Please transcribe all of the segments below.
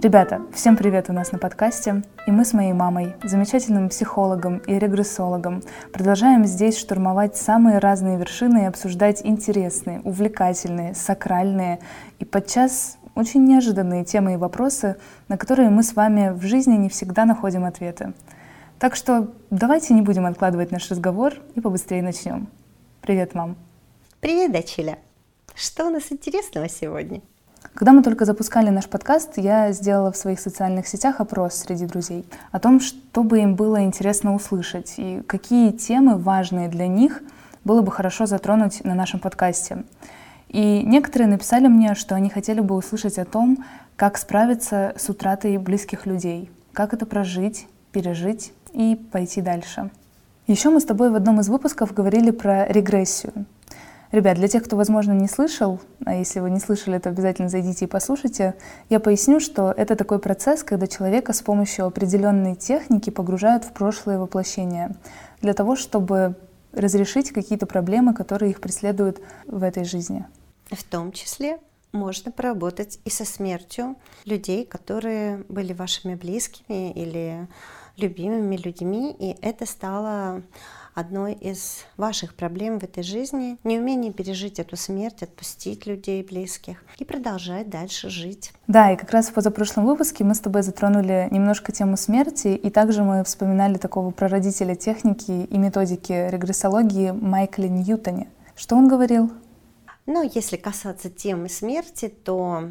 Ребята, всем привет у нас на подкасте. И мы с моей мамой, замечательным психологом и регрессологом, продолжаем здесь штурмовать самые разные вершины и обсуждать интересные, увлекательные, сакральные и подчас очень неожиданные темы и вопросы, на которые мы с вами в жизни не всегда находим ответы. Так что давайте не будем откладывать наш разговор и побыстрее начнем. Привет, мам. Привет, дочеля. Что у нас интересного сегодня? Когда мы только запускали наш подкаст, я сделала в своих социальных сетях опрос среди друзей о том, что бы им было интересно услышать и какие темы важные для них было бы хорошо затронуть на нашем подкасте. И некоторые написали мне, что они хотели бы услышать о том, как справиться с утратой близких людей, как это прожить, пережить и пойти дальше. Еще мы с тобой в одном из выпусков говорили про регрессию. Ребят, для тех, кто, возможно, не слышал, а если вы не слышали, то обязательно зайдите и послушайте, я поясню, что это такой процесс, когда человека с помощью определенной техники погружают в прошлое воплощение для того, чтобы разрешить какие-то проблемы, которые их преследуют в этой жизни. В том числе можно поработать и со смертью людей, которые были вашими близкими или любимыми людьми, и это стало одной из ваших проблем в этой жизни, неумение пережить эту смерть, отпустить людей близких и продолжать дальше жить. Да, и как раз в позапрошлом выпуске мы с тобой затронули немножко тему смерти, и также мы вспоминали такого прародителя техники и методики регрессологии Майкла Ньютоне. Что он говорил? Ну, если касаться темы смерти, то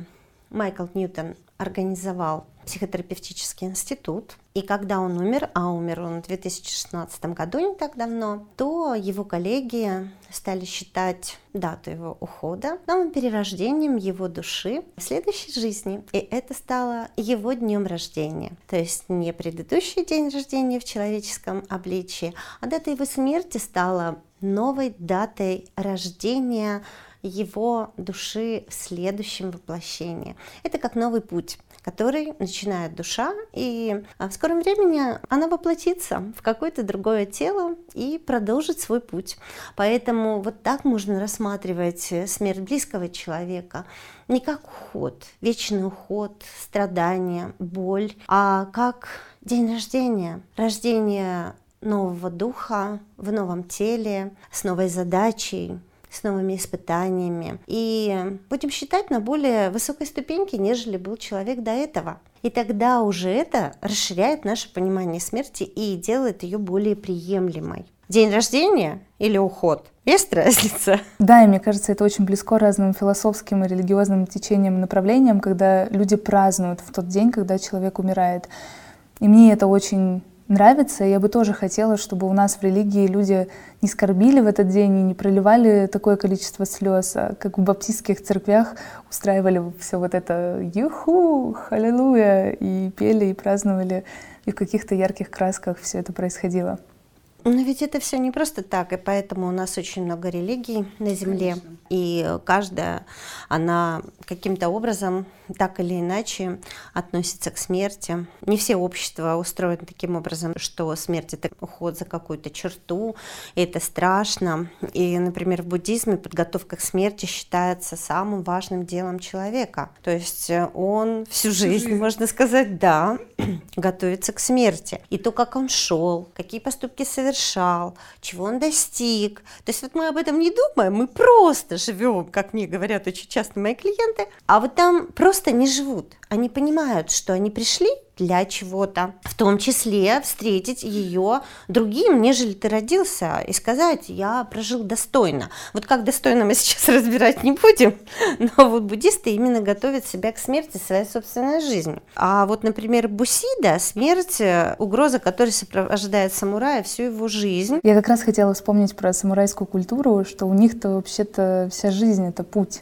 Майкл Ньютон организовал психотерапевтический институт. И когда он умер, а умер он в 2016 году, не так давно, то его коллеги стали считать дату его ухода новым перерождением его души в следующей жизни. И это стало его днем рождения. То есть не предыдущий день рождения в человеческом обличии, а дата его смерти стала новой датой рождения его души в следующем воплощении. Это как новый путь который начинает душа, и а, в скором времени она воплотится в какое-то другое тело и продолжит свой путь. Поэтому вот так можно рассматривать э, смерть близкого человека не как уход, вечный уход, страдания, боль, а как день рождения, рождение нового духа в новом теле, с новой задачей, с новыми испытаниями. И будем считать на более высокой ступеньке, нежели был человек до этого. И тогда уже это расширяет наше понимание смерти и делает ее более приемлемой. День рождения или уход? Есть разница? Да, и мне кажется, это очень близко разным философским и религиозным течениям и направлениям, когда люди празднуют в тот день, когда человек умирает. И мне это очень нравится. Я бы тоже хотела, чтобы у нас в религии люди не скорбили в этот день и не проливали такое количество слез, а как в баптистских церквях устраивали все вот это «Юху! Халилуя!» и пели, и праздновали, и в каких-то ярких красках все это происходило. Но ведь это все не просто так, и поэтому у нас очень много религий на Земле, Конечно. и каждая, она каким-то образом, так или иначе, относится к смерти. Не все общества устроены таким образом, что смерть это уход за какую-то черту, и это страшно. И, например, в буддизме подготовка к смерти считается самым важным делом человека. То есть он всю жизнь, можно сказать, да, готовится к смерти. И то, как он шел, какие поступки совершал, чего он достиг. То есть вот мы об этом не думаем, мы просто живем, как мне говорят очень часто мои клиенты, а вот там просто не живут. Они понимают, что они пришли для чего-то, в том числе встретить ее другим, нежели ты родился, и сказать, я прожил достойно. Вот как достойно мы сейчас разбирать не будем, но вот буддисты именно готовят себя к смерти своей собственной жизни. А вот, например, Бусида, смерть, угроза, которая сопровождает самурая всю его жизнь. Я как раз хотела вспомнить про самурайскую культуру, что у них-то вообще-то вся жизнь — это путь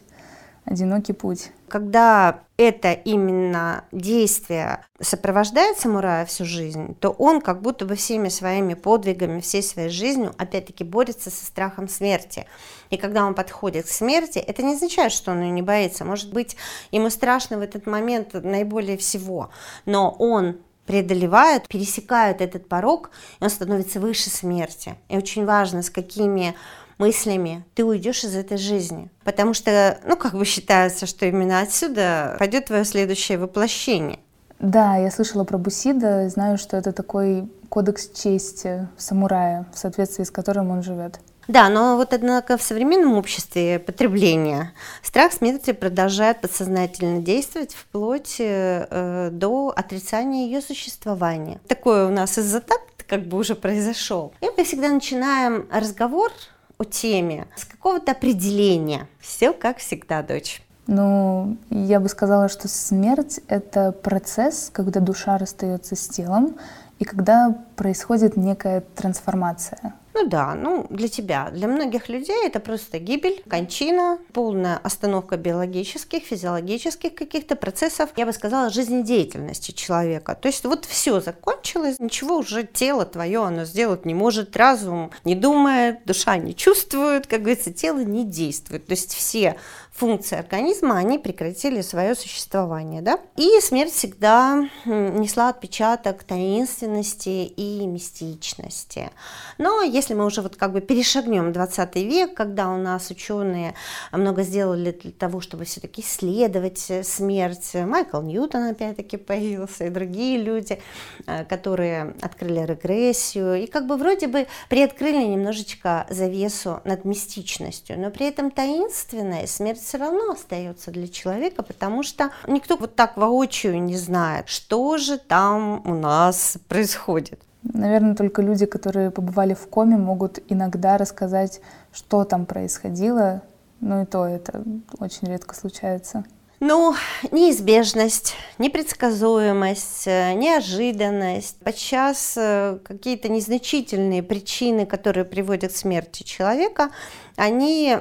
одинокий путь. Когда это именно действие сопровождает самурая всю жизнь, то он как будто бы всеми своими подвигами, всей своей жизнью, опять-таки, борется со страхом смерти. И когда он подходит к смерти, это не означает, что он ее не боится. Может быть, ему страшно в этот момент наиболее всего, но он преодолевает, пересекает этот порог, и он становится выше смерти. И очень важно, с какими мыслями ты уйдешь из этой жизни. Потому что, ну, как бы считается, что именно отсюда пойдет твое следующее воплощение. Да, я слышала про Бусида, знаю, что это такой кодекс чести самурая, в соответствии с которым он живет. Да, но вот однако в современном обществе потребления страх смерти продолжает подсознательно действовать вплоть э, до отрицания ее существования. Такое у нас из-за так как бы уже произошел. И мы всегда начинаем разговор о теме с какого-то определения. Все как всегда, дочь. Ну, я бы сказала, что смерть — это процесс, когда душа расстается с телом, и когда происходит некая трансформация. Ну да, ну для тебя, для многих людей это просто гибель, кончина, полная остановка биологических, физиологических каких-то процессов, я бы сказала, жизнедеятельности человека. То есть вот все закончилось, ничего уже тело твое оно сделать не может, разум не думает, душа не чувствует, как говорится, тело не действует. То есть все функции организма, они прекратили свое существование. Да? И смерть всегда несла отпечаток таинственности и мистичности. Но если мы уже вот как бы перешагнем 20 век, когда у нас ученые много сделали для того, чтобы все-таки исследовать смерть, Майкл Ньютон опять-таки появился, и другие люди, э, которые открыли регрессию, и как бы вроде бы приоткрыли немножечко завесу над мистичностью, но при этом таинственная смерть все равно остается для человека, потому что никто вот так воочию не знает, что же там у нас происходит. Наверное, только люди, которые побывали в коме, могут иногда рассказать, что там происходило. Ну и то это очень редко случается. Ну, неизбежность, непредсказуемость, э, неожиданность, подчас э, какие-то незначительные причины, которые приводят к смерти человека, они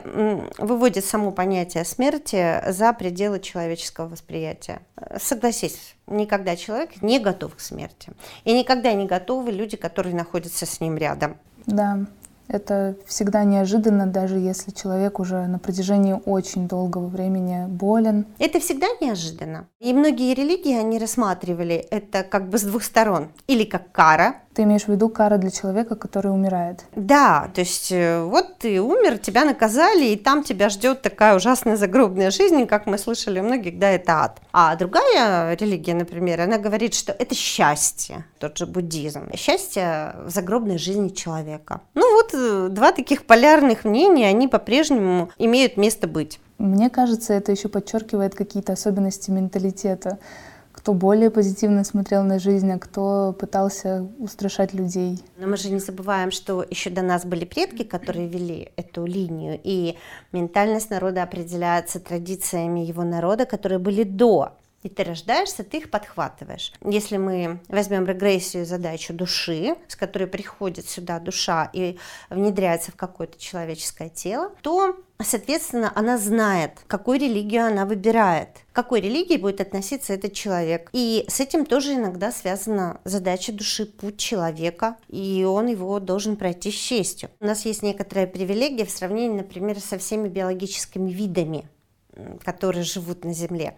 выводят само понятие смерти за пределы человеческого восприятия. Согласись, никогда человек не готов к смерти. И никогда не готовы люди, которые находятся с ним рядом. Да, это всегда неожиданно, даже если человек уже на протяжении очень долгого времени болен. Это всегда неожиданно. И многие религии, они рассматривали это как бы с двух сторон. Или как кара, ты имеешь в виду кара для человека, который умирает? Да, то есть э, вот ты умер, тебя наказали, и там тебя ждет такая ужасная загробная жизнь, как мы слышали у многих, да, это ад. А другая религия, например, она говорит, что это счастье, тот же буддизм, счастье в загробной жизни человека. Ну вот два таких полярных мнения, они по-прежнему имеют место быть. Мне кажется, это еще подчеркивает какие-то особенности менталитета кто более позитивно смотрел на жизнь, а кто пытался устрашать людей. Но мы же не забываем, что еще до нас были предки, которые вели эту линию, и ментальность народа определяется традициями его народа, которые были до и ты рождаешься, ты их подхватываешь. Если мы возьмем регрессию задачу души, с которой приходит сюда душа и внедряется в какое-то человеческое тело, то Соответственно, она знает, какую религию она выбирает, к какой религии будет относиться этот человек. И с этим тоже иногда связана задача души, путь человека, и он его должен пройти с честью. У нас есть некоторая привилегия в сравнении, например, со всеми биологическими видами, которые живут на Земле.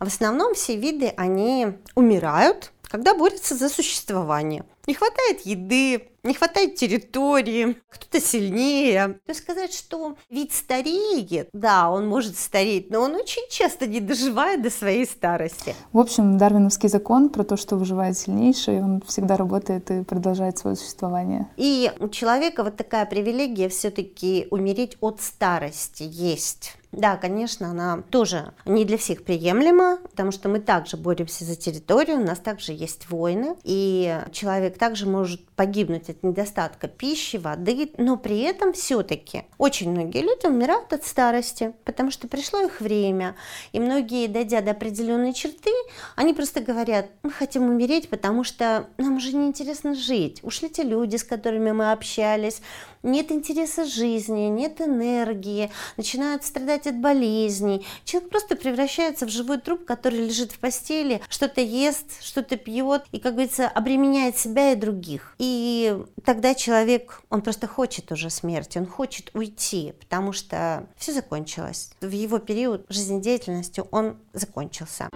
В основном все виды, они умирают, когда борются за существование. Не хватает еды, не хватает территории, кто-то сильнее. То есть сказать, что вид стареет, да, он может стареть, но он очень часто не доживает до своей старости. В общем, дарвиновский закон про то, что выживает сильнейший, он всегда работает и продолжает свое существование. И у человека вот такая привилегия все-таки умереть от старости есть. Да, конечно, она тоже не для всех приемлема, потому что мы также боремся за территорию, у нас также есть войны, и человек также может погибнуть от недостатка пищи, воды, но при этом все-таки очень многие люди умирают от старости, потому что пришло их время, и многие, дойдя до определенной черты, они просто говорят, мы хотим умереть, потому что нам уже неинтересно жить, ушли те люди, с которыми мы общались, нет интереса жизни, нет энергии, начинают страдать от болезней. Человек просто превращается в живой труп, который лежит в постели, что-то ест, что-то пьет и, как говорится, обременяет себя и других. И тогда человек, он просто хочет уже смерти, он хочет уйти, потому что все закончилось. В его период жизнедеятельности он закончился.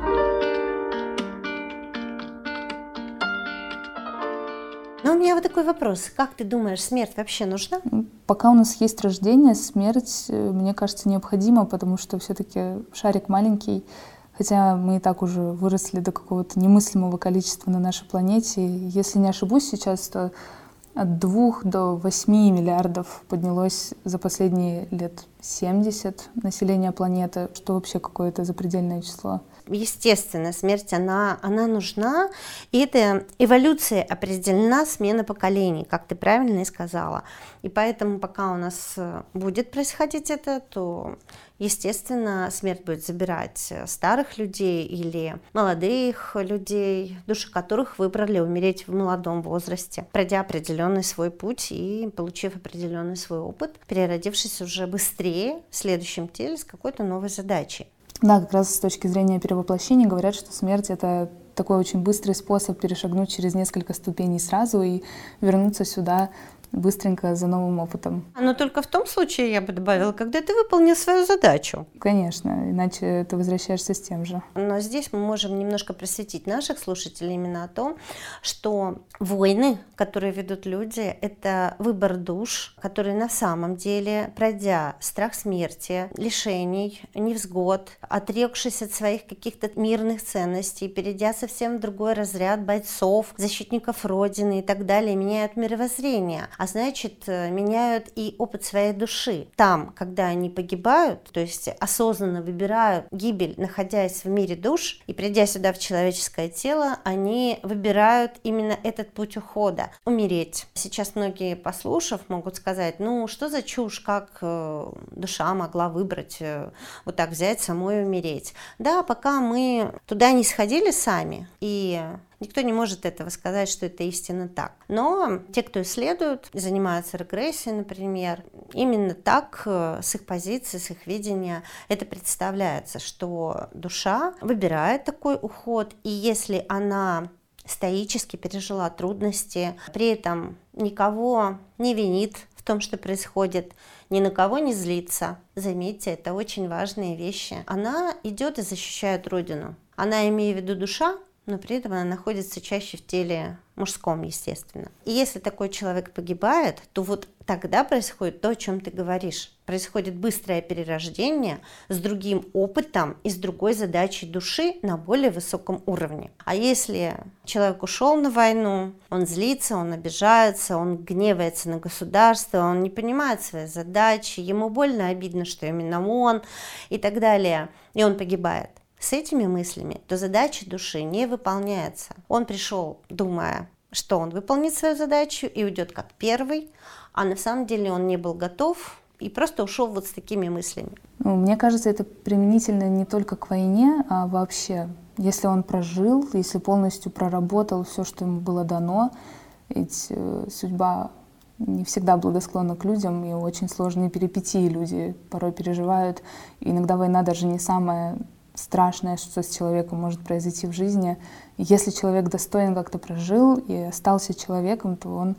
Но у меня вот такой вопрос. Как ты думаешь, смерть вообще нужна? Пока у нас есть рождение, смерть, э, мне кажется, необходима, потому что все-таки шарик маленький, Хотя мы и так уже выросли до какого-то немыслимого количества на нашей планете. Если не ошибусь сейчас, то от 2 до 8 миллиардов поднялось за последние лет 70 населения планеты, что вообще какое-то запредельное число. Естественно, смерть, она, она нужна, и это эволюция определена смена поколений, как ты правильно и сказала. И поэтому пока у нас э, будет происходить это, то естественно, смерть будет забирать э, старых людей или молодых людей, души которых выбрали умереть в молодом возрасте, пройдя определенный свой путь и получив определенный свой опыт, переродившись уже быстрее в следующем теле с какой-то новой задачей. Да, как раз с точки зрения перевоплощения говорят, что смерть — это такой очень быстрый способ перешагнуть через несколько ступеней сразу и вернуться сюда быстренько за новым опытом. Но только в том случае, я бы добавила, когда ты выполнил свою задачу. Конечно, иначе ты возвращаешься с тем же. Но здесь мы можем немножко просветить наших слушателей именно о том, что войны, которые ведут люди, это выбор душ, которые на самом деле, пройдя страх смерти, лишений, невзгод, отрекшись от своих каких-то мирных ценностей, перейдя совсем в другой разряд бойцов, защитников Родины и так далее, меняют мировоззрение а значит э, меняют и опыт своей души. Там, когда они погибают, то есть осознанно выбирают гибель, находясь в мире душ, и придя сюда в человеческое тело, они выбирают именно этот путь ухода, умереть. Сейчас многие, послушав, могут сказать, ну что за чушь, как э, душа могла выбрать э, вот так взять самой умереть. Да, пока мы туда не сходили сами и Никто не может этого сказать, что это истинно так. Но те, кто исследуют, занимаются регрессией, например, именно так э, с их позиции, с их видения это представляется, что душа выбирает такой уход, и если она стоически пережила трудности, при этом никого не винит в том, что происходит, ни на кого не злится. Заметьте, это очень важные вещи. Она идет и защищает Родину. Она, имея в виду душа, но при этом она находится чаще в теле мужском, естественно. И если такой человек погибает, то вот тогда происходит то, о чем ты говоришь. Происходит быстрое перерождение с другим опытом и с другой задачей души на более высоком уровне. А если человек ушел на войну, он злится, он обижается, он гневается на государство, он не понимает свои задачи, ему больно, обидно, что именно он и так далее, и он погибает с этими мыслями, то задача души не выполняется. Он пришел, думая, что он выполнит свою задачу и уйдет как первый, а на самом деле он не был готов и просто ушел вот с такими мыслями. Ну, мне кажется, это применительно не только к войне, а вообще. Если он прожил, если полностью проработал все, что ему было дано, ведь э, судьба не всегда благосклонна к людям, и очень сложные перипетии люди порой переживают. Иногда война даже не самая страшное, что с человеком может произойти в жизни. если человек достойно как-то прожил и остался человеком, то он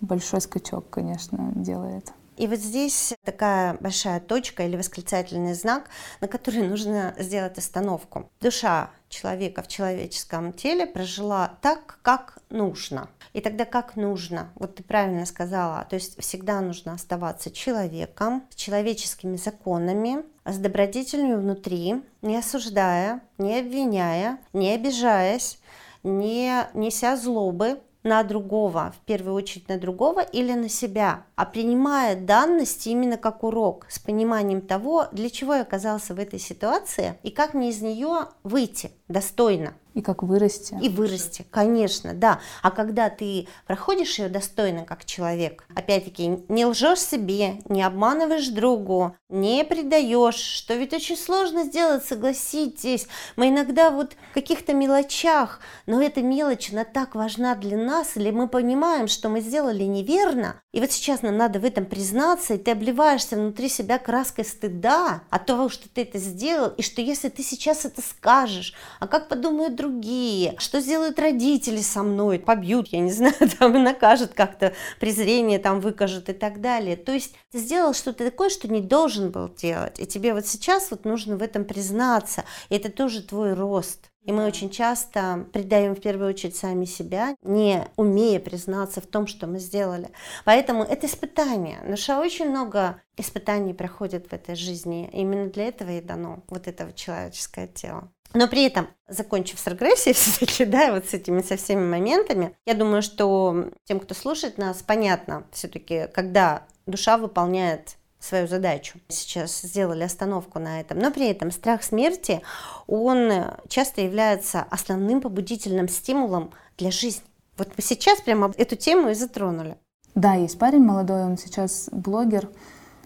большой скачок, конечно, делает. И вот здесь такая большая точка или восклицательный знак, на который нужно сделать остановку. Душа человека в человеческом теле прожила так, как нужно. И тогда как нужно? Вот ты правильно сказала. То есть всегда нужно оставаться человеком, с человеческими законами, с добродетелью внутри, не осуждая, не обвиняя, не обижаясь, не неся злобы, на другого, в первую очередь на другого или на себя, а принимая данность именно как урок, с пониманием того, для чего я оказался в этой ситуации и как мне из нее выйти достойно. И как вырасти. И вырасти, конечно, да. А когда ты проходишь ее достойно как человек, опять-таки, не лжешь себе, не обманываешь другу, не предаешь, что ведь очень сложно сделать, согласитесь. Мы иногда вот в каких-то мелочах, но эта мелочь, она так важна для нас, или мы понимаем, что мы сделали неверно, и вот сейчас нам надо в этом признаться, и ты обливаешься внутри себя краской стыда от того, что ты это сделал, и что если ты сейчас это скажешь, а как подумают другие, что сделают родители со мной, побьют, я не знаю, там накажут как-то, презрение там выкажут и так далее. То есть ты сделал что-то такое, что не должен был делать, и тебе вот сейчас вот нужно в этом признаться, и это тоже твой рост. И мы очень часто предаем в первую очередь сами себя, не умея признаться в том, что мы сделали. Поэтому это испытание. Душа очень много испытаний проходит в этой жизни. Именно для этого и дано вот это человеческое тело. Но при этом, закончив с регрессией все-таки, да, вот с этими со всеми моментами, я думаю, что тем, кто слушает нас, понятно все-таки, когда душа выполняет свою задачу. Сейчас сделали остановку на этом. Но при этом страх смерти, он часто является основным побудительным стимулом для жизни. Вот мы сейчас прямо эту тему и затронули. Да, есть парень молодой, он сейчас блогер,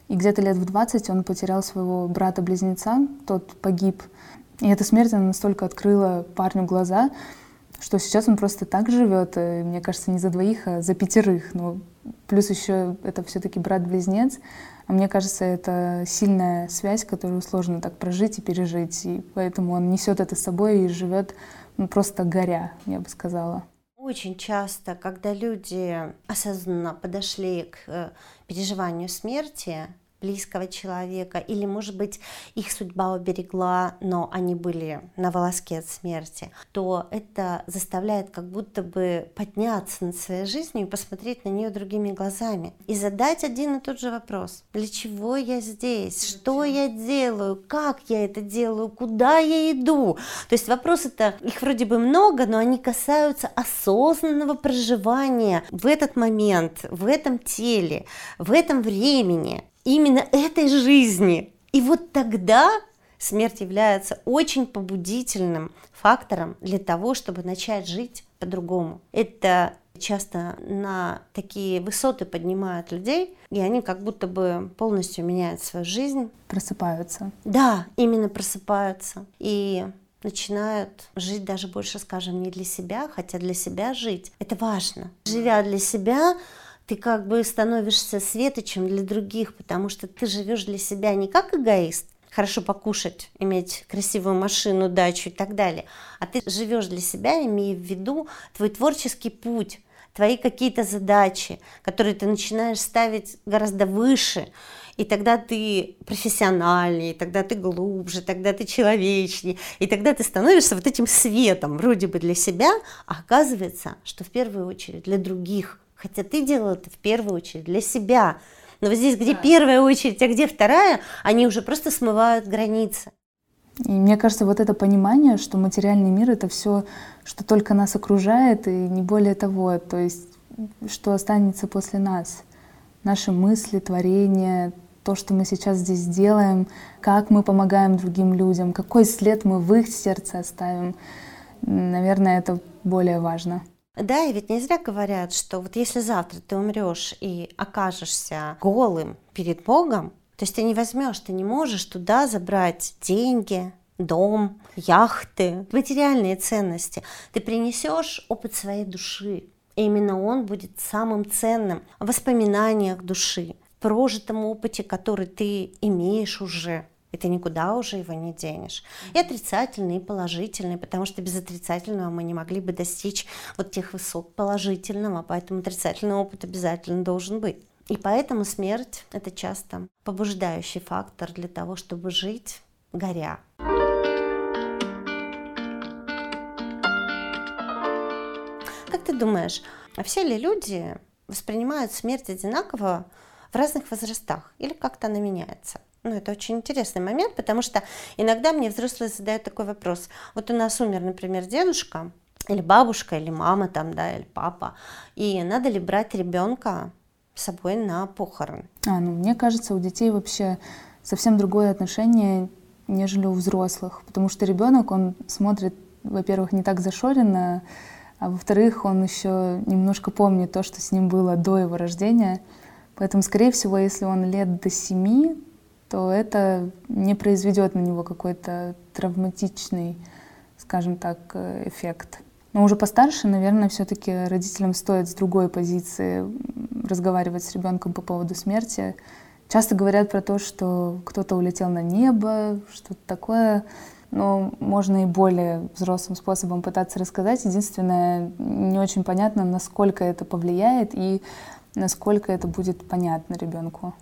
и где-то лет в 20 он потерял своего брата-близнеца, тот погиб. И эта смерть, она настолько открыла парню глаза, что сейчас он просто так живет, э, мне кажется, не за двоих, а за пятерых. Ну, плюс еще это все-таки брат-близнец. А мне кажется, это сильная связь, которую сложно так прожить и пережить. И поэтому он несет это с собой и живет ну, просто горя, я бы сказала. Очень часто, когда люди осознанно подошли к э, переживанию смерти, близкого человека, или, может быть, их судьба уберегла, но они были на волоске от смерти, то это заставляет как будто бы подняться над своей жизнью и посмотреть на нее другими глазами и задать один и тот же вопрос. Для чего я здесь? Что я делаю? Как я это делаю? Куда я иду? То есть вопросы-то, их вроде бы много, но они касаются осознанного проживания в этот момент, в этом теле, в этом времени именно этой жизни. И вот тогда смерть является очень побудительным фактором для того, чтобы начать жить по-другому. Это часто на такие высоты поднимают людей, и они как будто бы полностью меняют свою жизнь. Просыпаются. Да, именно просыпаются. И начинают жить даже больше, скажем, не для себя, хотя для себя жить. Это важно. Живя для себя, ты как бы становишься светочем для других, потому что ты живешь для себя не как эгоист, хорошо покушать, иметь красивую машину, дачу и так далее, а ты живешь для себя, имея в виду твой творческий путь, твои какие-то задачи, которые ты начинаешь ставить гораздо выше, и тогда ты профессиональнее, тогда ты глубже, тогда ты человечнее, и тогда ты становишься вот этим светом вроде бы для себя, а оказывается, что в первую очередь для других – Хотя ты делал это в первую очередь для себя. Но вот здесь, где да. первая очередь, а где вторая, они уже просто смывают границы. И мне кажется, вот это понимание, что материальный мир это все, что только нас окружает, и не более того, то есть что останется после нас. Наши мысли, творения, то, что мы сейчас здесь делаем, как мы помогаем другим людям, какой след мы в их сердце оставим. Наверное, это более важно. Да, и ведь не зря говорят, что вот если завтра ты умрешь и окажешься голым перед Богом, то есть ты не возьмешь, ты не можешь туда забрать деньги, дом, яхты, материальные ценности. Ты принесешь опыт своей души. И именно он будет самым ценным в воспоминаниях души, в прожитом опыте, который ты имеешь уже и ты никуда уже его не денешь. И отрицательный, и положительный, потому что без отрицательного мы не могли бы достичь вот тех высот положительного, поэтому отрицательный опыт обязательно должен быть. И поэтому смерть – это часто побуждающий фактор для того, чтобы жить горя. Как ты думаешь, а все ли люди воспринимают смерть одинаково в разных возрастах или как-то она меняется? Ну, это очень интересный момент, потому что иногда мне взрослые задают такой вопрос. Вот у нас умер, например, дедушка, или бабушка, или мама там, да, или папа, и надо ли брать ребенка с собой на похороны? А, ну, мне кажется, у детей вообще совсем другое отношение, нежели у взрослых, потому что ребенок, он смотрит, во-первых, не так зашоренно, а во-вторых, он еще немножко помнит то, что с ним было до его рождения. Поэтому, скорее всего, если он лет до семи, то это не произведет на него какой-то травматичный, скажем так, эффект. Но уже постарше, наверное, все-таки родителям стоит с другой позиции разговаривать с ребенком по поводу смерти. Часто говорят про то, что кто-то улетел на небо, что-то такое. Но можно и более взрослым способом пытаться рассказать. Единственное, не очень понятно, насколько это повлияет и насколько это будет понятно ребенку.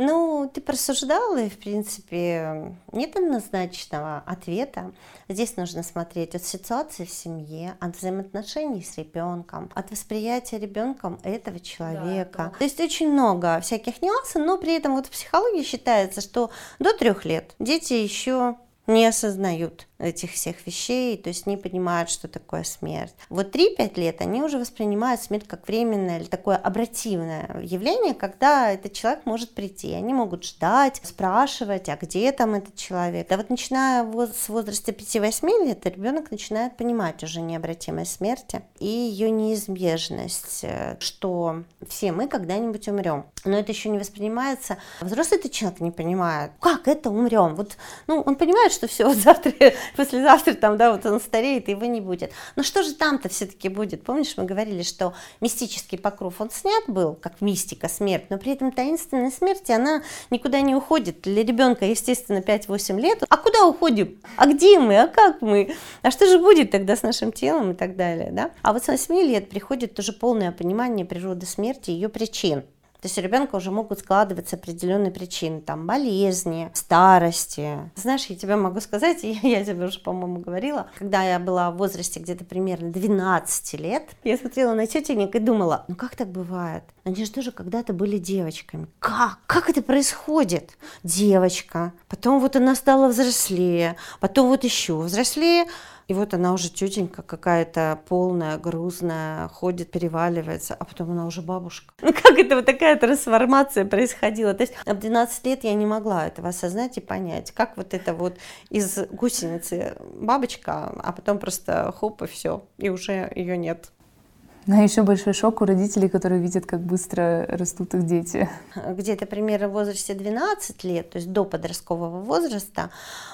Ну, ты просуждала, и, в принципе, нет однозначного ответа. Здесь нужно смотреть от ситуации в семье, от взаимоотношений с ребенком, от восприятия ребенком этого человека. Да, То есть очень много всяких нюансов, но при этом вот в психологии считается, что до трех лет дети еще не осознают этих всех вещей, то есть не понимают, что такое смерть. Вот 3-5 лет они уже воспринимают смерть как временное или такое обративное явление, когда этот человек может прийти. Они могут ждать, спрашивать, а где там этот человек. Да вот начиная с возраста 5-8 лет, ребенок начинает понимать уже необратимость смерти и ее неизбежность, э, что все мы когда-нибудь умрем. Но это еще не воспринимается. Взрослый этот человек не понимает, как это умрем. Вот, ну, он понимает, что все, вот завтра послезавтра там, да, вот он стареет, и его не будет. Но что же там-то все-таки будет? Помнишь, мы говорили, что мистический покров, он снят был, как мистика, смерть, но при этом таинственная смерть, она никуда не уходит. Для ребенка, естественно, 5-8 лет. А куда уходим? А где мы? А как мы? А что же будет тогда с нашим телом и так далее, да? А вот с 8 лет приходит тоже полное понимание природы смерти и ее причин. То есть у ребенка уже могут складываться определенные причины, там, болезни, старости. Знаешь, я тебе могу сказать, я, я тебе уже, по-моему, говорила, когда я была в возрасте где-то примерно 12 лет, я смотрела на тетенек и думала, ну как так бывает? Они же тоже когда-то были девочками. Как? Как это происходит? Девочка. Потом вот она стала взрослее, потом вот еще взрослее, и вот она уже тетенька какая-то полная, грузная, ходит, переваливается, а потом она уже бабушка. Ну как это вот такая трансформация происходила? То есть в 12 лет я не могла этого осознать и понять, как вот это вот из гусеницы бабочка, а потом просто хоп и все, и уже ее нет. А еще большой шок у родителей, которые видят, как быстро растут их дети. Где-то примерно в возрасте 12 лет, то есть до подросткового возраста,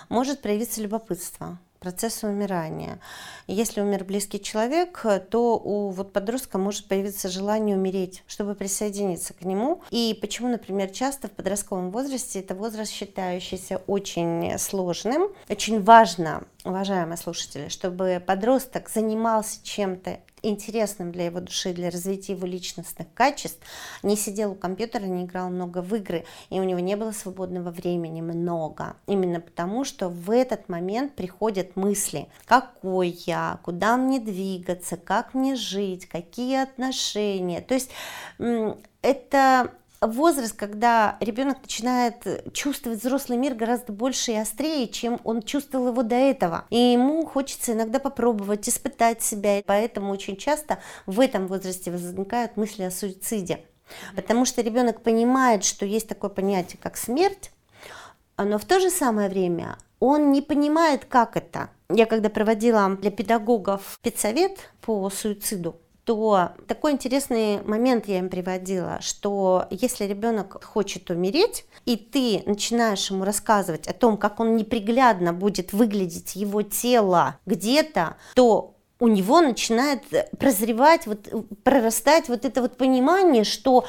может проявиться любопытство процесса умирания. Если умер близкий человек, то у вот подростка может появиться желание умереть, чтобы присоединиться к нему. И почему, например, часто в подростковом возрасте это возраст, считающийся очень сложным. Очень важно, уважаемые слушатели, чтобы подросток занимался чем-то интересным для его души, для развития его личностных качеств, не сидел у компьютера, не играл много в игры, и у него не было свободного времени много. Именно потому, что в этот момент приходят мысли, какой я, куда мне двигаться, как мне жить, какие отношения. То есть это возраст, когда ребенок начинает чувствовать взрослый мир гораздо больше и острее, чем он чувствовал его до этого. И ему хочется иногда попробовать, испытать себя. Поэтому очень часто в этом возрасте возникают мысли о суициде. Потому что ребенок понимает, что есть такое понятие, как смерть, но в то же самое время он не понимает, как это. Я когда проводила для педагогов спецсовет по суициду, то такой интересный момент я им приводила, что если ребенок хочет умереть, и ты начинаешь ему рассказывать о том, как он неприглядно будет выглядеть его тело где-то, то у него начинает прозревать, вот, прорастать вот это вот понимание, что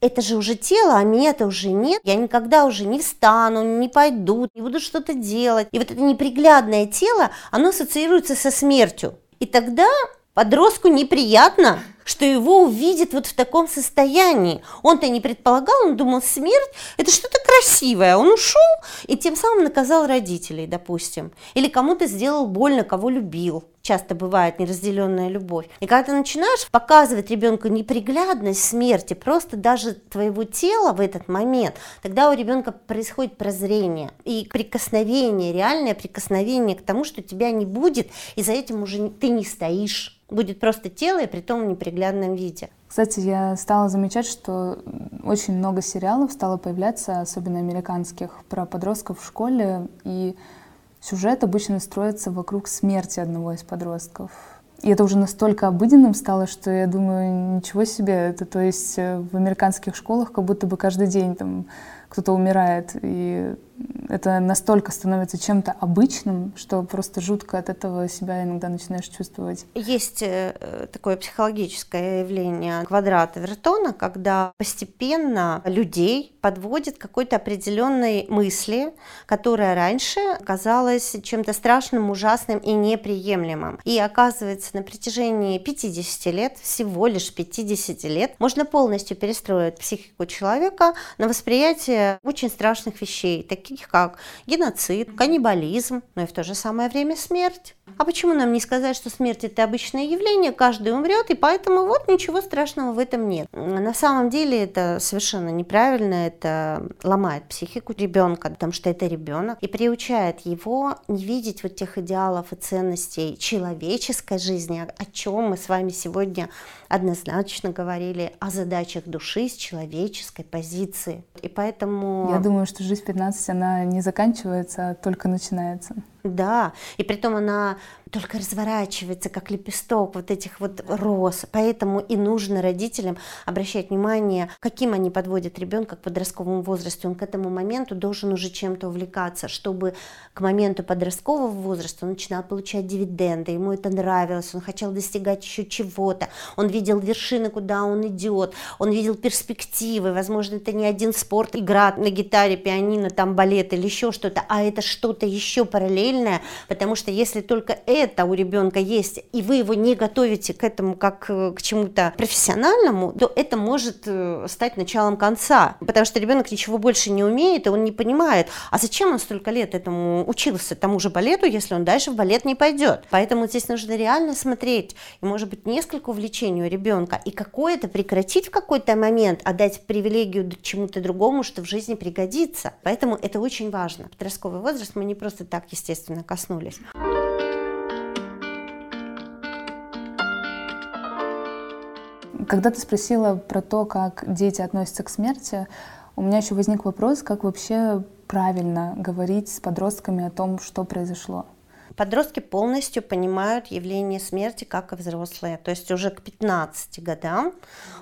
это же уже тело, а меня-то уже нет. Я никогда уже не встану, не пойду, не буду что-то делать. И вот это неприглядное тело, оно ассоциируется со смертью. И тогда Подростку неприятно, что его увидят вот в таком состоянии. Он-то не предполагал, он думал, смерть – это что-то красивое. Он ушел и тем самым наказал родителей, допустим. Или кому-то сделал больно, кого любил часто бывает неразделенная любовь. И когда ты начинаешь показывать ребенку неприглядность смерти, просто даже твоего тела в этот момент, тогда у ребенка происходит прозрение и прикосновение, реальное прикосновение к тому, что тебя не будет, и за этим уже ты не стоишь. Будет просто тело, и при том в неприглядном виде. Кстати, я стала замечать, что очень много сериалов стало появляться, особенно американских, про подростков в школе, и Сюжет обычно строится вокруг смерти одного из подростков. И это уже настолько обыденным стало, что я думаю, ничего себе, это то есть э, в американских школах как будто бы каждый день там кто-то умирает. И это настолько становится чем-то обычным, что просто жутко от этого себя иногда начинаешь чувствовать. Есть э, такое психологическое явление квадрата Вертона, когда постепенно людей подводит какой-то определенной мысли, которая раньше казалась чем-то страшным, ужасным и неприемлемым. И оказывается, на протяжении 50 лет, всего лишь 50 лет, можно полностью перестроить психику человека на восприятие очень страшных вещей, таких как геноцид, каннибализм, но и в то же самое время смерть. А почему нам не сказать, что смерть это обычное явление, каждый умрет, и поэтому вот ничего страшного в этом нет. На самом деле это совершенно неправильно, это ломает психику ребенка, потому что это ребенок, и приучает его не видеть вот тех идеалов и ценностей человеческой жизни, о чем мы с вами сегодня однозначно говорили, о задачах души с человеческой позиции. И поэтому... Я думаю, что жизнь в 15, она не заканчивается, а только начинается. Да, и при том она только разворачивается, как лепесток вот этих вот роз. Поэтому и нужно родителям обращать внимание, каким они подводят ребенка к подростковому возрасту. Он к этому моменту должен уже чем-то увлекаться, чтобы к моменту подросткового возраста он начинал получать дивиденды, ему это нравилось, он хотел достигать еще чего-то, он видел вершины, куда он идет, он видел перспективы, возможно, это не один спорт, игра на гитаре, пианино, там балет или еще что-то, а это что-то еще параллельное, потому что если только это у ребенка есть, и вы его не готовите к этому как э, к чему-то профессиональному, то это может э, стать началом конца, потому что ребенок ничего больше не умеет, и он не понимает, а зачем он столько лет этому учился, тому же балету, если он дальше в балет не пойдет. Поэтому здесь нужно реально смотреть, и может быть несколько увлечений у ребенка, и какое-то прекратить в какой-то момент, а дать привилегию чему-то другому, что в жизни пригодится. Поэтому это очень важно. Подростковый возраст мы не просто так, естественно, коснулись. Когда ты спросила про то, как дети относятся к смерти, у меня еще возник вопрос, как вообще правильно говорить с подростками о том, что произошло. Подростки полностью понимают явление смерти, как и взрослые. То есть уже к 15 годам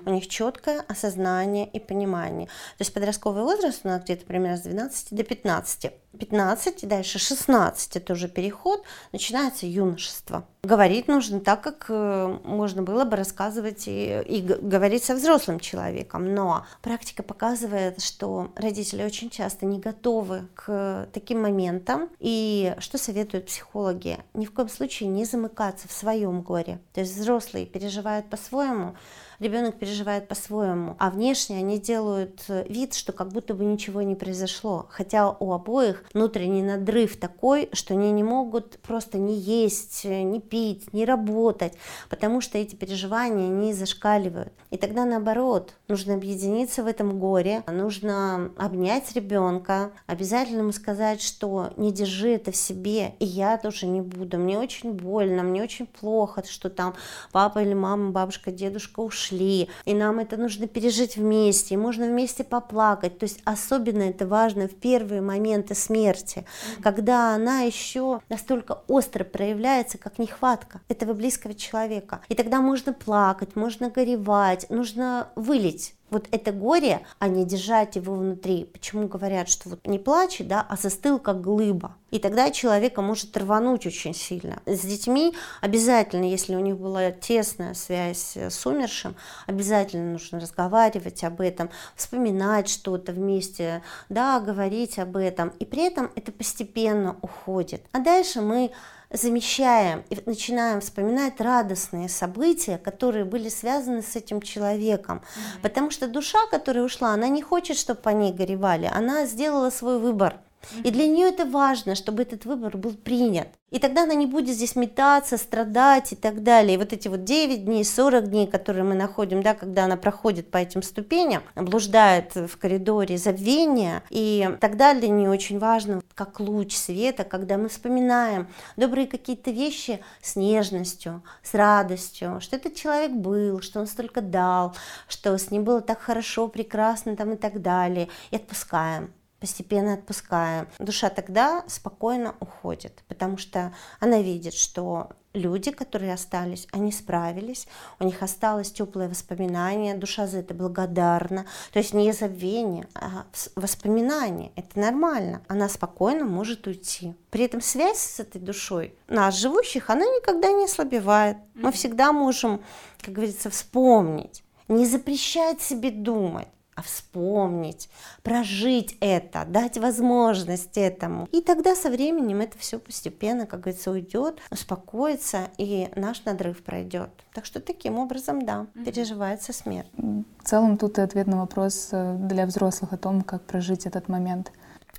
у них четкое осознание и понимание. То есть подростковый возраст у нас где-то примерно с 12 до 15. 15 и дальше 16, это уже переход, начинается юношество. Говорить нужно так, как э, можно было бы рассказывать и, и говорить со взрослым человеком. Но практика показывает, что родители очень часто не готовы к таким моментам. И что советуют психологи? Ни в коем случае не замыкаться в своем горе. То есть взрослые переживают по-своему, ребенок переживает по-своему, а внешне они делают э, вид, что как будто бы ничего не произошло, хотя у обоих внутренний надрыв такой, что они не могут просто не есть, э, не пить, не работать, потому что эти переживания не зашкаливают. И тогда наоборот, нужно объединиться в этом горе, нужно обнять ребенка, обязательно ему сказать, что не держи это в себе, и я тоже не буду, мне очень больно, мне очень плохо, что там папа или мама, бабушка, дедушка ушли, ушли, и нам это нужно пережить вместе, и можно вместе поплакать. То есть особенно это важно в первые моменты смерти, когда она еще настолько остро проявляется, как нехватка этого близкого человека. И тогда можно плакать, можно горевать, нужно вылить вот это горе, а не держать его внутри. Почему говорят, что вот не плачь, да, а застыл как глыба. И тогда человека может рвануть очень сильно. С детьми обязательно, если у них была тесная связь с умершим, обязательно нужно разговаривать об этом, вспоминать что-то вместе, да, говорить об этом. И при этом это постепенно уходит. А дальше мы замещаем и начинаем вспоминать радостные события, которые были связаны с этим человеком. Mm-hmm. Потому что душа, которая ушла, она не хочет, чтобы по ней горевали, она сделала свой выбор. И для нее это важно, чтобы этот выбор был принят. И тогда она не будет здесь метаться, страдать и так далее. И вот эти вот 9 дней, 40 дней, которые мы находим, да, когда она проходит по этим ступеням, блуждает в коридоре забвения, и тогда для нее очень важно, как луч света, когда мы вспоминаем добрые какие-то вещи с нежностью, с радостью, что этот человек был, что он столько дал, что с ним было так хорошо, прекрасно там и так далее, и отпускаем постепенно отпускаем. Душа тогда спокойно уходит, потому что она видит, что люди, которые остались, они справились, у них осталось теплое воспоминание, душа за это благодарна. То есть не забвение, а воспоминание. Это нормально. Она спокойно может уйти. При этом связь с этой душой нас, живущих, она никогда не ослабевает. Мы всегда можем, как говорится, вспомнить. Не запрещать себе думать а вспомнить, прожить это, дать возможность этому. И тогда со временем это все постепенно, как говорится, уйдет, успокоится, и наш надрыв пройдет. Так что таким образом, да, переживается смерть. В целом тут и ответ на вопрос э, для взрослых о том, как прожить этот момент.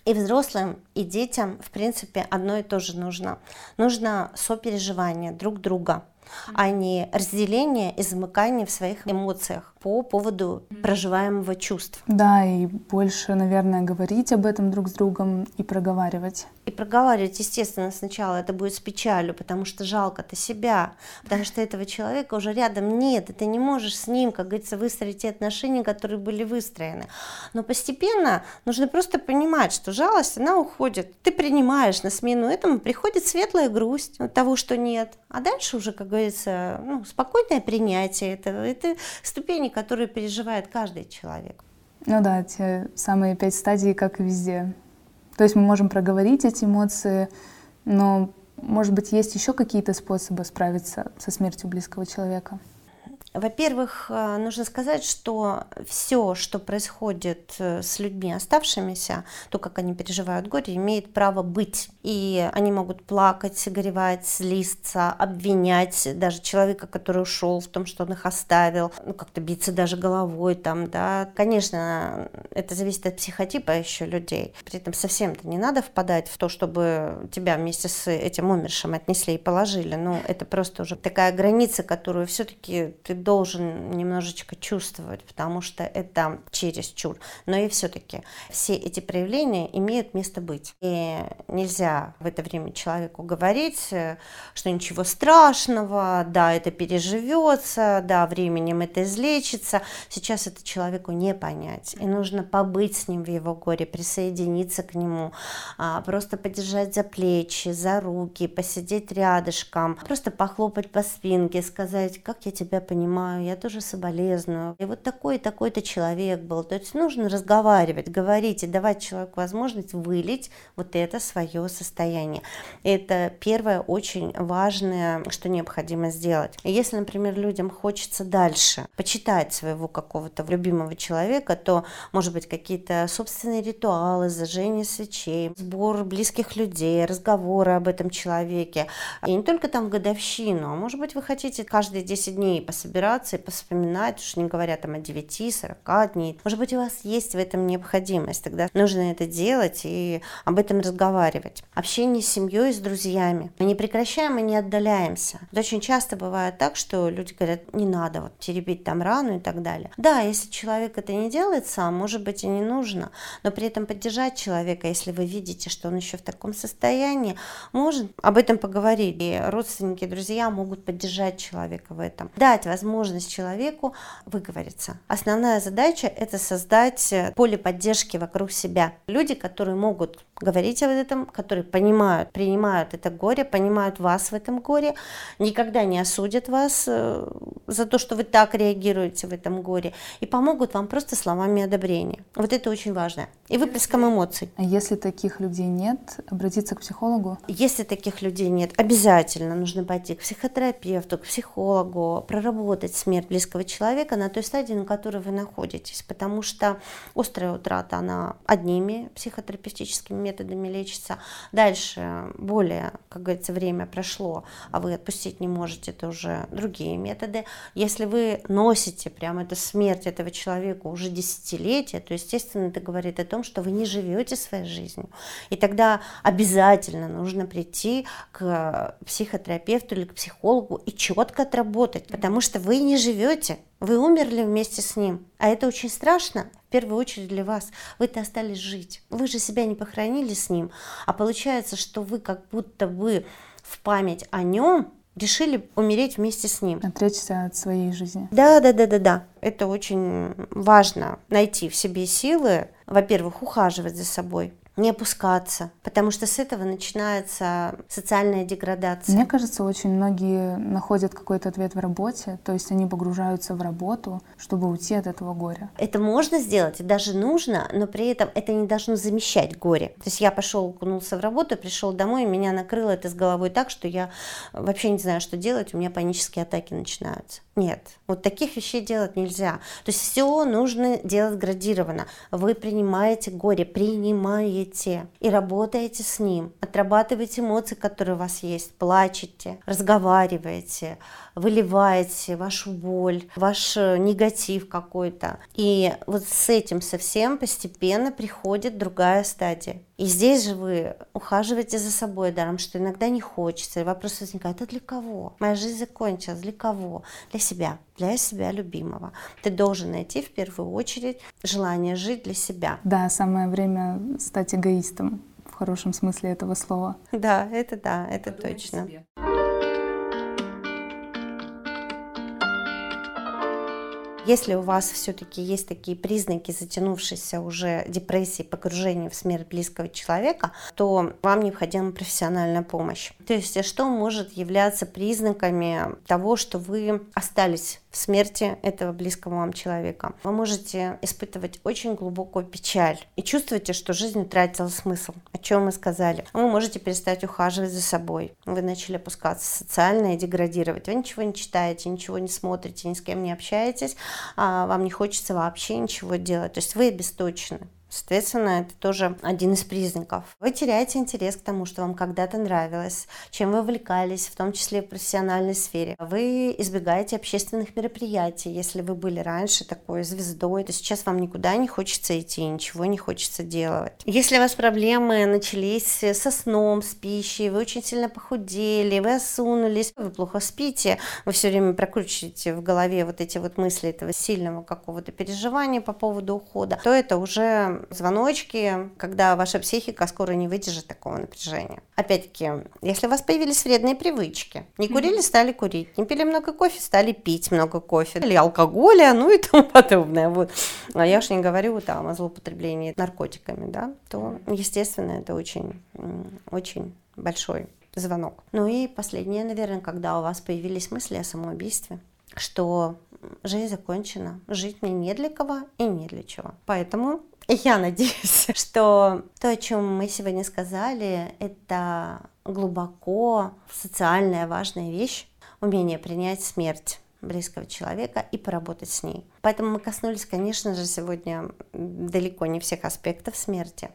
И взрослым, и детям, в принципе, одно и то же нужно. Нужно сопереживание друг друга а не разделение и замыкание в своих эмоциях по поводу проживаемого чувства. Да, и больше, наверное, говорить об этом друг с другом и проговаривать. И проговаривать, естественно, сначала это будет с печалью, потому что жалко-то себя, потому что этого человека уже рядом нет, и ты не можешь с ним, как говорится, выстроить те отношения, которые были выстроены. Но постепенно нужно просто понимать, что жалость, она уходит. Ты принимаешь на смену этому, приходит светлая грусть от того, что нет. А дальше уже, как говорится, ну, спокойное принятие этого. Это ступени, которые переживает каждый человек. Ну да, те самые пять стадий, как и везде. То есть мы можем проговорить эти эмоции, но, может быть, есть еще какие-то способы справиться со смертью близкого человека? Во-первых, э, нужно сказать, что все, что происходит э, с людьми оставшимися, то, как они переживают горе, имеет право быть. И они могут плакать, горевать, злиться, обвинять даже человека, который ушел в том, что он их оставил, ну, как-то биться даже головой там, да. Конечно, это зависит от психотипа еще людей. При этом совсем-то не надо впадать в то, чтобы тебя вместе с этим умершим отнесли и положили. Ну, это просто уже такая граница, которую все-таки ты должен немножечко чувствовать, потому что это чересчур. Но и все-таки все эти проявления имеют место быть. И нельзя в это время человеку говорить, э, что ничего страшного, да, это переживется, да, временем это излечится. Сейчас это человеку не понять. И нужно побыть с ним в его горе, присоединиться к нему, а, просто подержать за плечи, за руки, посидеть рядышком, просто похлопать по спинке, сказать, как я тебя понимаю, понимаю, я тоже соболезную. И вот такой такой-то человек был. То есть нужно разговаривать, говорить и давать человеку возможность вылить вот это свое состояние. Это первое очень важное, что необходимо сделать. Если, например, людям хочется дальше почитать своего какого-то любимого человека, то, может быть, какие-то собственные ритуалы, зажжение свечей, сбор близких людей, разговоры об этом человеке. И не только там годовщину, а может быть, вы хотите каждые 10 дней пособирать собираться и поспоминать, уж не говоря там о 9-40 дней. Может быть, у вас есть в этом необходимость, тогда нужно это делать и об этом разговаривать. Общение с семьей, с друзьями. Мы не прекращаем и не отдаляемся. Вот очень часто бывает так, что люди говорят, не надо вот теребить там рану и так далее. Да, если человек это не делает сам, может быть и не нужно, но при этом поддержать человека, если вы видите, что он еще в таком состоянии, может об этом поговорить. И родственники, друзья могут поддержать человека в этом. Дать возможность возможность человеку выговориться. Основная задача – это создать э, поле поддержки вокруг себя. Люди, которые могут говорить об этом, которые понимают, принимают это горе, понимают вас в этом горе, никогда не осудят вас э, за то, что вы так реагируете в этом горе, и помогут вам просто словами одобрения. Вот это очень важно. И выплеском эмоций. А если таких людей нет, обратиться к психологу? Если таких людей нет, обязательно нужно пойти к психотерапевту, к психологу, проработать смерть близкого человека на той стадии, на которой вы находитесь, потому что острая утрата, она одними психотерапевтическими методами лечится. Дальше более, как говорится, время прошло, а вы отпустить не можете, это уже другие методы. Если вы носите прямо эту смерть этого человека уже десятилетия, то, естественно, это говорит о том, что вы не живете своей жизнью. И тогда обязательно нужно прийти к психотерапевту или к психологу и четко отработать, потому что вы не живете, вы умерли вместе с ним. А это очень страшно, в первую очередь для вас. Вы-то остались жить. Вы же себя не похоронили с ним. А получается, что вы как будто бы в память о нем решили умереть вместе с ним. Отречься от своей жизни. Да, да, да, да, да. Это очень важно найти в себе силы во-первых, ухаживать за собой, не опускаться, потому что с этого начинается социальная деградация. Мне кажется, очень многие находят какой-то ответ в работе, то есть они погружаются в работу, чтобы уйти от этого горя. Это можно сделать, и даже нужно, но при этом это не должно замещать горе. То есть я пошел, окунулся в работу, пришел домой, и меня накрыло это с головой так, что я вообще не знаю, что делать, у меня панические атаки начинаются. Нет, вот таких вещей делать нельзя. То есть все нужно делать градированно. Вы принимаете горе, принимаете и работаете с ним. Отрабатываете эмоции, которые у вас есть, плачете, разговариваете, выливаете вашу боль, ваш э, негатив какой-то. И вот с этим совсем постепенно приходит другая стадия. И здесь же вы ухаживаете за собой даром, что иногда не хочется. И вопрос возникает, а для кого? Моя жизнь закончилась, для кого? Для себя, для себя любимого. Ты должен найти в первую очередь желание жить для себя. Да, самое время стать эгоистом в хорошем смысле этого слова. Да, это да, это Подумать точно. Себе. Если у вас все-таки есть такие признаки затянувшейся уже депрессии, погружения в смерть близкого человека, то вам необходима профессиональная помощь. То есть что может являться признаками того, что вы остались смерти этого близкого вам человека? Вы можете испытывать очень глубокую печаль и чувствуете, что жизнь утратила смысл, о чем мы сказали. Вы можете перестать ухаживать за собой. Вы начали опускаться социально и деградировать. Вы ничего не читаете, ничего не смотрите, ни с кем не общаетесь, а вам не хочется вообще ничего делать. То есть вы обесточены. Соответственно, это тоже один из признаков. Вы теряете интерес к тому, что вам когда-то нравилось, чем вы увлекались, в том числе в профессиональной сфере. Вы избегаете общественных мероприятий. Если вы были раньше такой звездой, то сейчас вам никуда не хочется идти, ничего не хочется делать. Если у вас проблемы начались со сном, с пищей, вы очень сильно похудели, вы осунулись, вы плохо спите, вы все время прокручиваете в голове вот эти вот мысли этого сильного какого-то переживания по поводу ухода, то это уже звоночки, когда ваша психика скоро не выдержит такого напряжения. Опять-таки, если у вас появились вредные привычки, не курили, стали курить, не пили много кофе, стали пить много кофе, или алкоголя, ну и тому подобное. Вот. А я уж не говорю там о злоупотреблении наркотиками, да, то, естественно, это очень, очень большой звонок. Ну и последнее, наверное, когда у вас появились мысли о самоубийстве, что жизнь закончена, жить мне не для кого и не для чего. Поэтому я надеюсь, что то, о чем мы сегодня сказали, это глубоко социальная важная вещь, умение принять смерть близкого человека и поработать с ней. Поэтому мы коснулись, конечно же, сегодня далеко не всех аспектов смерти,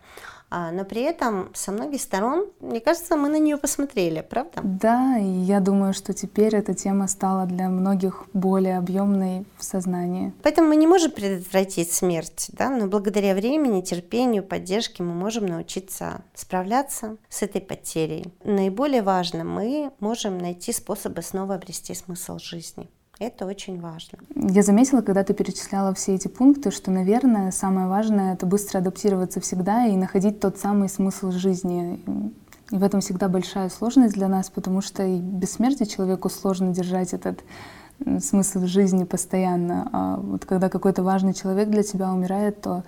но при этом со многих сторон, мне кажется, мы на нее посмотрели, правда? Да, и я думаю, что теперь эта тема стала для многих более объемной в сознании. Поэтому мы не можем предотвратить смерть, да, но благодаря времени, терпению, поддержке мы можем научиться справляться с этой потерей. Наиболее важно, мы можем найти способы снова обрести смысл жизни. Это очень важно. Я заметила, когда ты перечисляла все эти пункты, что, наверное, самое важное — это быстро адаптироваться всегда и находить тот самый смысл жизни. И в этом всегда большая сложность для нас, потому что и без смерти человеку сложно держать этот смысл жизни постоянно. А вот когда какой-то важный человек для тебя умирает, то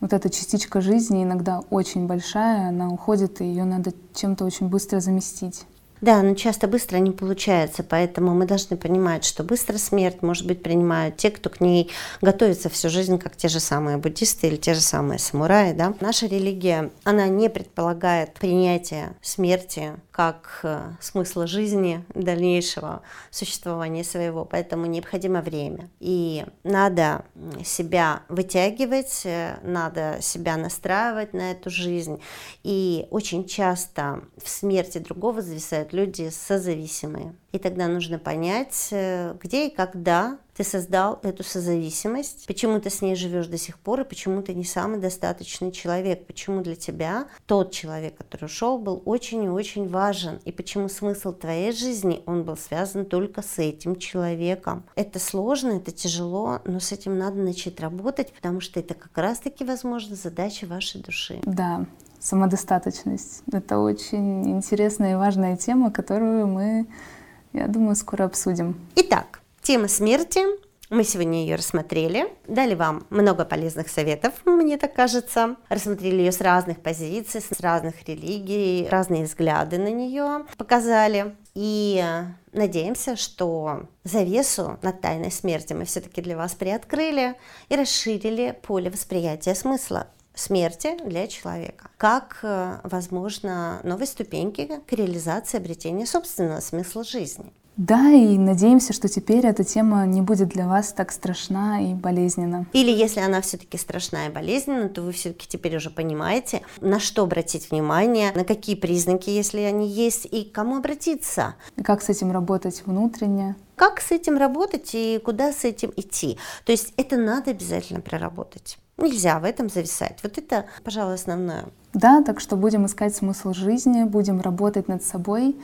вот эта частичка жизни иногда очень большая, она уходит, и ее надо чем-то очень быстро заместить. Да, но часто быстро не получается, поэтому мы должны понимать, что быстро смерть, может быть, принимают те, кто к ней готовится всю жизнь, как те же самые буддисты или те же самые самураи. Да? Наша религия, она не предполагает принятие смерти как э, смысла жизни дальнейшего существования своего, поэтому необходимо время. И надо себя вытягивать, э, надо себя настраивать на эту жизнь. И очень часто в смерти другого зависают люди созависимые. И тогда нужно понять, э, где и когда ты создал эту созависимость, почему ты с ней живешь до сих пор, и почему ты не самый достаточный человек, почему для тебя тот человек, который ушел, был очень и очень важен, и почему смысл твоей жизни, он был связан только с этим человеком. Это сложно, это тяжело, но с этим надо начать работать, потому что это как раз-таки, возможно, задача вашей души. Да, самодостаточность. Это очень интересная и важная тема, которую мы, я думаю, скоро обсудим. Итак, тема смерти Мы сегодня ее рассмотрели, дали вам много полезных советов, мне так кажется. Рассмотрели ее с разных позиций, с разных религий, разные взгляды на нее показали. И надеемся, что завесу над тайной смерти мы все-таки для вас приоткрыли и расширили поле восприятия смысла смерти для человека, как, э, возможно, новой ступеньки к реализации обретения собственного смысла жизни. Да, и надеемся, что теперь эта тема не будет для вас так страшна и болезненна. Или если она все-таки страшна и болезненна, то вы все-таки теперь уже понимаете, на что обратить внимание, на какие признаки, если они есть, и к кому обратиться. И как с этим работать внутренне. Как с этим работать и куда с этим идти. То есть это надо обязательно проработать. Нельзя в этом зависать. Вот это, пожалуй, основное. Да, так что будем искать смысл жизни, будем работать над собой,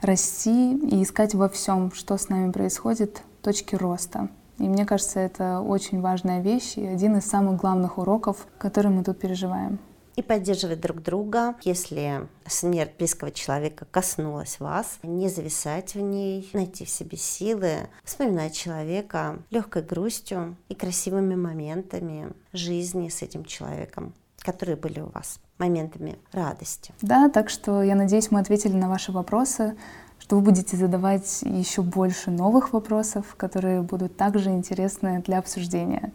расти и искать во всем, что с нами происходит, точки роста. И мне кажется, это очень важная вещь и один из самых главных уроков, которые мы тут переживаем. И поддерживать друг друга, если смерть близкого человека коснулась вас, не зависать в ней, найти в себе силы, вспоминать человека легкой грустью и красивыми моментами жизни с этим человеком, которые были у вас моментами радости. Да, так что я надеюсь, мы ответили на ваши вопросы, что вы будете задавать еще больше новых вопросов, которые будут также интересны для обсуждения.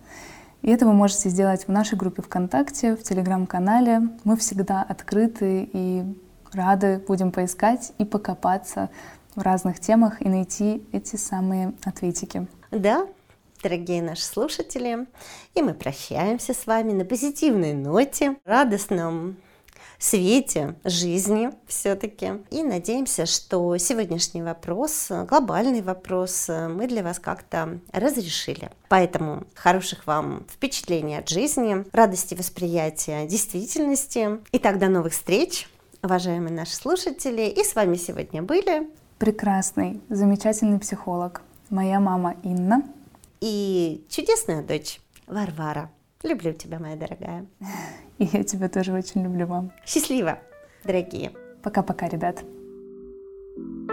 И это вы можете сделать в нашей группе ВКонтакте, в Телеграм-канале. Мы всегда открыты и рады будем поискать и покопаться в разных темах и найти эти самые ответики. Да, дорогие наши слушатели. И мы прощаемся с вами на позитивной ноте, радостном свете жизни все-таки. И надеемся, что сегодняшний вопрос, глобальный вопрос, мы для вас как-то разрешили. Поэтому хороших вам впечатлений от жизни, радости восприятия действительности. И тогда новых встреч, уважаемые наши слушатели. И с вами сегодня были прекрасный, замечательный психолог, моя мама Инна и чудесная дочь Варвара. Люблю тебя, моя дорогая. И я тебя тоже очень люблю, мам. Счастливо, дорогие. Пока-пока, ребят. thank you